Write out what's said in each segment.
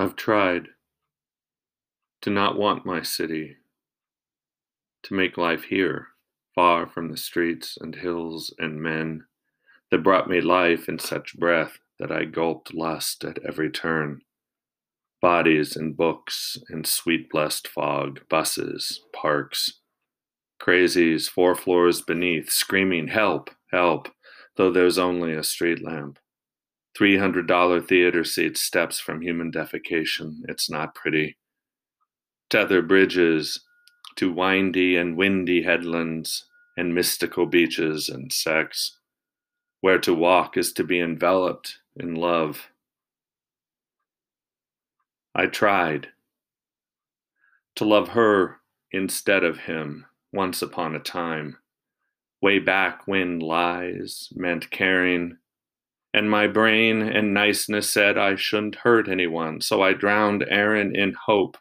I've tried to not want my city, to make life here, far from the streets and hills and men that brought me life in such breath that I gulped lust at every turn. Bodies and books and sweet blessed fog, buses, parks, crazies four floors beneath, screaming, Help, help, though there's only a street lamp. $300 theater seats, steps from human defecation. It's not pretty. Tether bridges to windy and windy headlands and mystical beaches and sex. Where to walk is to be enveloped in love. I tried to love her instead of him once upon a time, way back when lies meant caring and my brain and niceness said I shouldn't hurt anyone, so I drowned Aaron in hope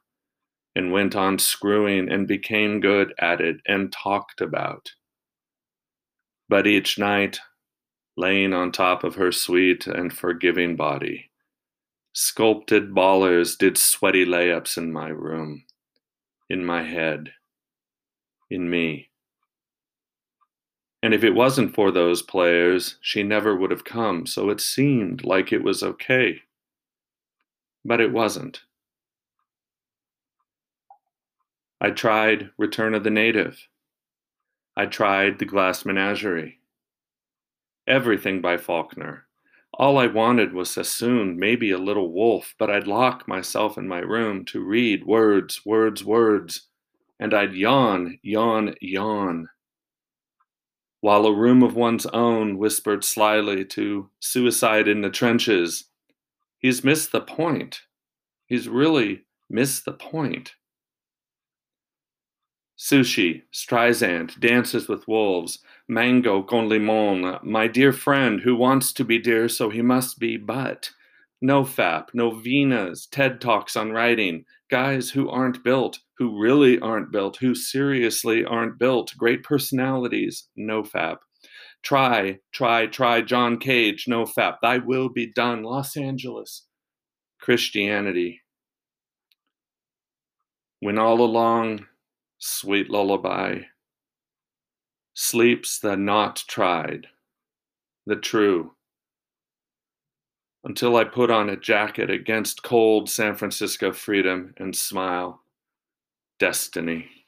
and went on screwing and became good at it and talked about. But each night, laying on top of her sweet and forgiving body, sculpted ballers did sweaty layups in my room, in my head, in me. And if it wasn't for those players, she never would have come, so it seemed like it was okay. But it wasn't. I tried Return of the Native. I tried The Glass Menagerie. Everything by Faulkner. All I wanted was Sassoon, maybe a little Woolf, but I'd lock myself in my room to read words, words, words, and I'd yawn, yawn, yawn while a room of one's own whispered slyly to suicide in the trenches. He's missed the point. He's really missed the point. Sushi, Streisand, Dances with Wolves, Mango con limon, my dear friend who wants to be dear so he must be but. No FAP, no Vinas, TED Talks on writing, guys who aren't built, who really aren't built, who seriously aren't built, great personalities, no FAP. Try, try, try, John Cage, no FAP. Thy will be done, Los Angeles. Christianity. When all along, sweet lullaby, sleeps the not tried, the true until I put on a jacket against cold San Francisco freedom and smile. Destiny.